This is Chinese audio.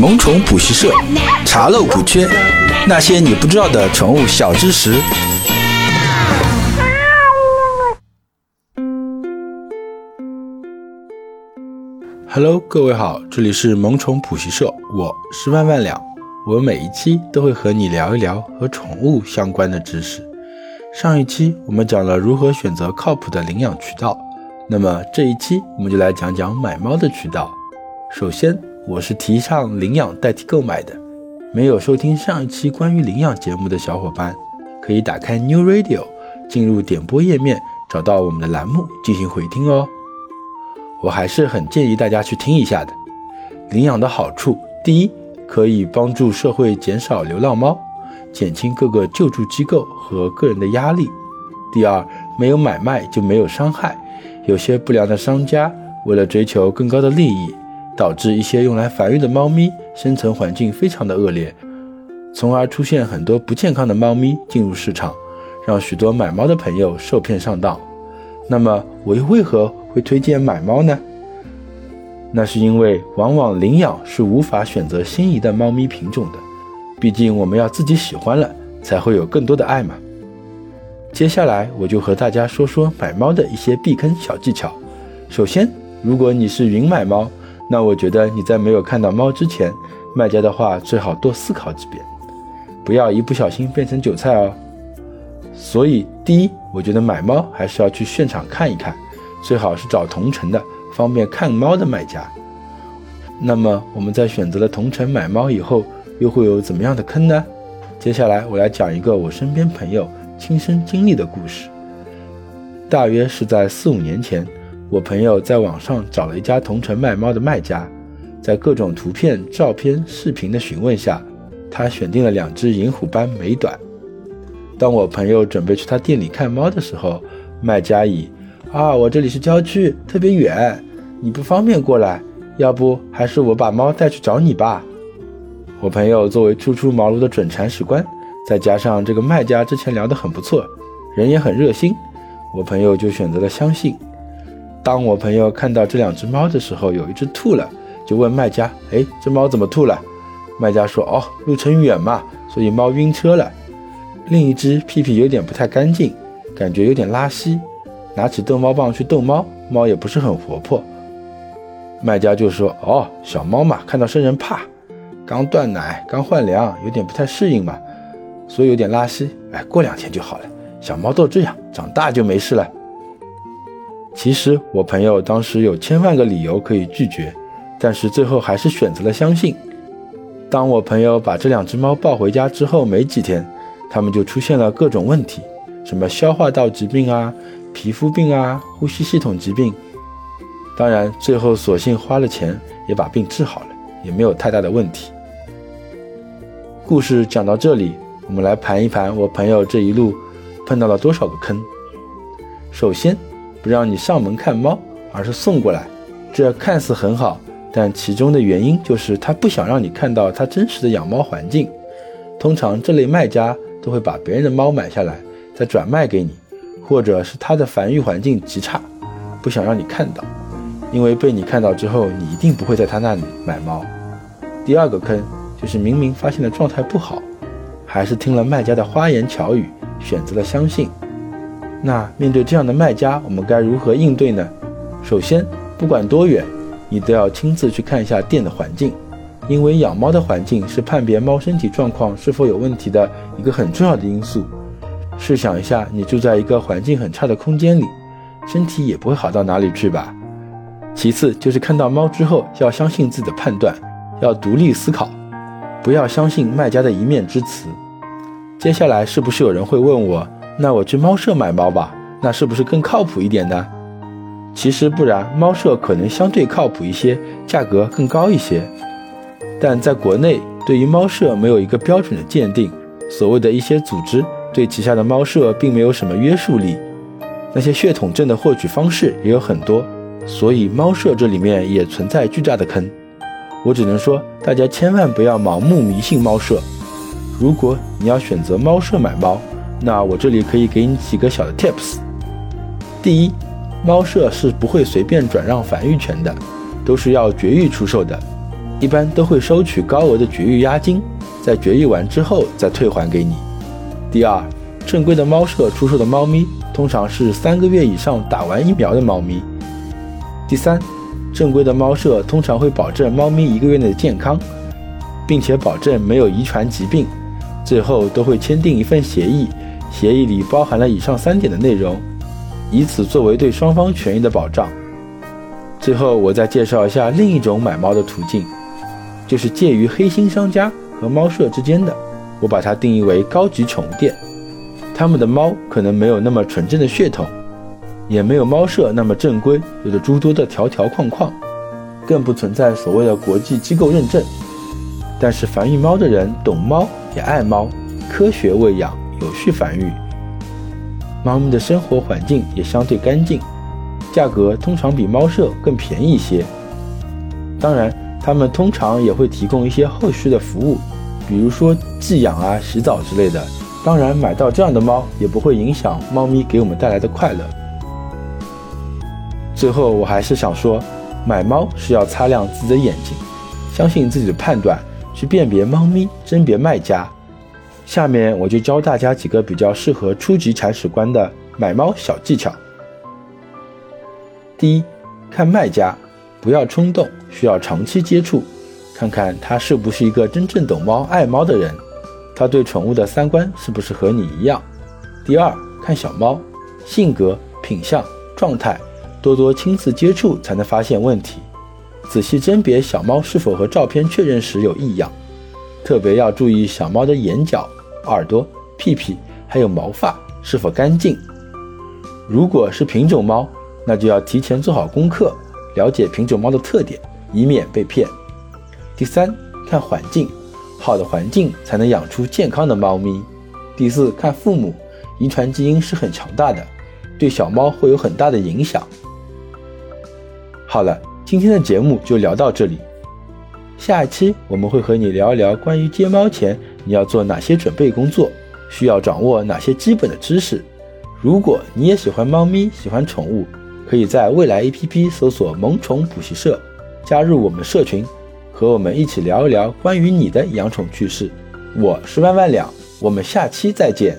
萌宠补习社，查漏补缺，那些你不知道的宠物小知识。Hello，各位好，这里是萌宠补习社，我是万万两。我每一期都会和你聊一聊和宠物相关的知识。上一期我们讲了如何选择靠谱的领养渠道，那么这一期我们就来讲讲买猫的渠道。首先，我是提倡领养代替购买的。没有收听上一期关于领养节目的小伙伴，可以打开 New Radio，进入点播页面，找到我们的栏目进行回听哦。我还是很建议大家去听一下的。领养的好处，第一，可以帮助社会减少流浪猫，减轻各个救助机构和个人的压力；第二，没有买卖就没有伤害，有些不良的商家为了追求更高的利益。导致一些用来繁育的猫咪生存环境非常的恶劣，从而出现很多不健康的猫咪进入市场，让许多买猫的朋友受骗上当。那么我又为何会推荐买猫呢？那是因为往往领养是无法选择心仪的猫咪品种的，毕竟我们要自己喜欢了，才会有更多的爱嘛。接下来我就和大家说说买猫的一些避坑小技巧。首先，如果你是云买猫，那我觉得你在没有看到猫之前，卖家的话最好多思考几遍，不要一不小心变成韭菜哦。所以，第一，我觉得买猫还是要去现场看一看，最好是找同城的，方便看猫的卖家。那么，我们在选择了同城买猫以后，又会有怎么样的坑呢？接下来，我来讲一个我身边朋友亲身经历的故事，大约是在四五年前。我朋友在网上找了一家同城卖猫的卖家，在各种图片、照片、视频的询问下，他选定了两只银虎斑美短。当我朋友准备去他店里看猫的时候，卖家以“啊，我这里是郊区，特别远，你不方便过来，要不还是我把猫带去找你吧。”我朋友作为初出茅庐的准铲屎官，再加上这个卖家之前聊得很不错，人也很热心，我朋友就选择了相信。当我朋友看到这两只猫的时候，有一只吐了，就问卖家：“哎，这猫怎么吐了？”卖家说：“哦，路程远嘛，所以猫晕车了。”另一只屁屁有点不太干净，感觉有点拉稀，拿起逗猫棒去逗猫，猫也不是很活泼。卖家就说：“哦，小猫嘛，看到生人怕，刚断奶，刚换粮，有点不太适应嘛，所以有点拉稀。哎，过两天就好了。小猫都这样，长大就没事了。”其实我朋友当时有千万个理由可以拒绝，但是最后还是选择了相信。当我朋友把这两只猫抱回家之后，没几天，它们就出现了各种问题，什么消化道疾病啊、皮肤病啊、呼吸系统疾病。当然，最后索性花了钱也把病治好了，也没有太大的问题。故事讲到这里，我们来盘一盘我朋友这一路碰到了多少个坑。首先，不让你上门看猫，而是送过来，这看似很好，但其中的原因就是他不想让你看到他真实的养猫环境。通常这类卖家都会把别人的猫买下来，再转卖给你，或者是他的繁育环境极差，不想让你看到，因为被你看到之后，你一定不会在他那里买猫。第二个坑就是明明发现的状态不好，还是听了卖家的花言巧语，选择了相信。那面对这样的卖家，我们该如何应对呢？首先，不管多远，你都要亲自去看一下店的环境，因为养猫的环境是判别猫身体状况是否有问题的一个很重要的因素。试想一下，你住在一个环境很差的空间里，身体也不会好到哪里去吧。其次，就是看到猫之后，要相信自己的判断，要独立思考，不要相信卖家的一面之词。接下来，是不是有人会问我？那我去猫舍买猫吧，那是不是更靠谱一点呢？其实不然，猫舍可能相对靠谱一些，价格更高一些。但在国内，对于猫舍没有一个标准的鉴定，所谓的一些组织对旗下的猫舍并没有什么约束力，那些血统证的获取方式也有很多，所以猫舍这里面也存在巨大的坑。我只能说，大家千万不要盲目迷信猫舍。如果你要选择猫舍买猫，那我这里可以给你几个小的 tips。第一，猫舍是不会随便转让繁育权的，都是要绝育出售的。一般都会收取高额的绝育押金，在绝育完之后再退还给你。第二，正规的猫舍出售的猫咪通常是三个月以上打完疫苗的猫咪。第三，正规的猫舍通常会保证猫咪一个月内的健康，并且保证没有遗传疾病，最后都会签订一份协议，协议里包含了以上三点的内容，以此作为对双方权益的保障。最后，我再介绍一下另一种买猫的途径。就是介于黑心商家和猫舍之间的，我把它定义为高级宠物店。他们的猫可能没有那么纯正的血统，也没有猫舍那么正规，有着诸多的条条框框，更不存在所谓的国际机构认证。但是繁育猫的人懂猫，也爱猫，科学喂养，有序繁育。猫咪的生活环境也相对干净，价格通常比猫舍更便宜一些。当然。他们通常也会提供一些后续的服务，比如说寄养啊、洗澡之类的。当然，买到这样的猫也不会影响猫咪给我们带来的快乐。最后，我还是想说，买猫是要擦亮自己的眼睛，相信自己的判断，去辨别猫咪、甄别卖家。下面我就教大家几个比较适合初级铲屎官的买猫小技巧。第一，看卖家。不要冲动，需要长期接触，看看他是不是一个真正懂猫、爱猫的人，他对宠物的三观是不是和你一样。第二，看小猫性格、品相、状态，多多亲自接触才能发现问题，仔细甄别小猫是否和照片确认时有异样，特别要注意小猫的眼角、耳朵、屁屁还有毛发是否干净。如果是品种猫，那就要提前做好功课。了解品种猫的特点，以免被骗。第三，看环境，好的环境才能养出健康的猫咪。第四，看父母，遗传基因是很强大的，对小猫会有很大的影响。好了，今天的节目就聊到这里。下一期我们会和你聊一聊关于接猫前你要做哪些准备工作，需要掌握哪些基本的知识。如果你也喜欢猫咪，喜欢宠物。可以在未来 APP 搜索“萌宠补习社”，加入我们社群，和我们一起聊一聊关于你的养宠趣事。我是万万两，我们下期再见。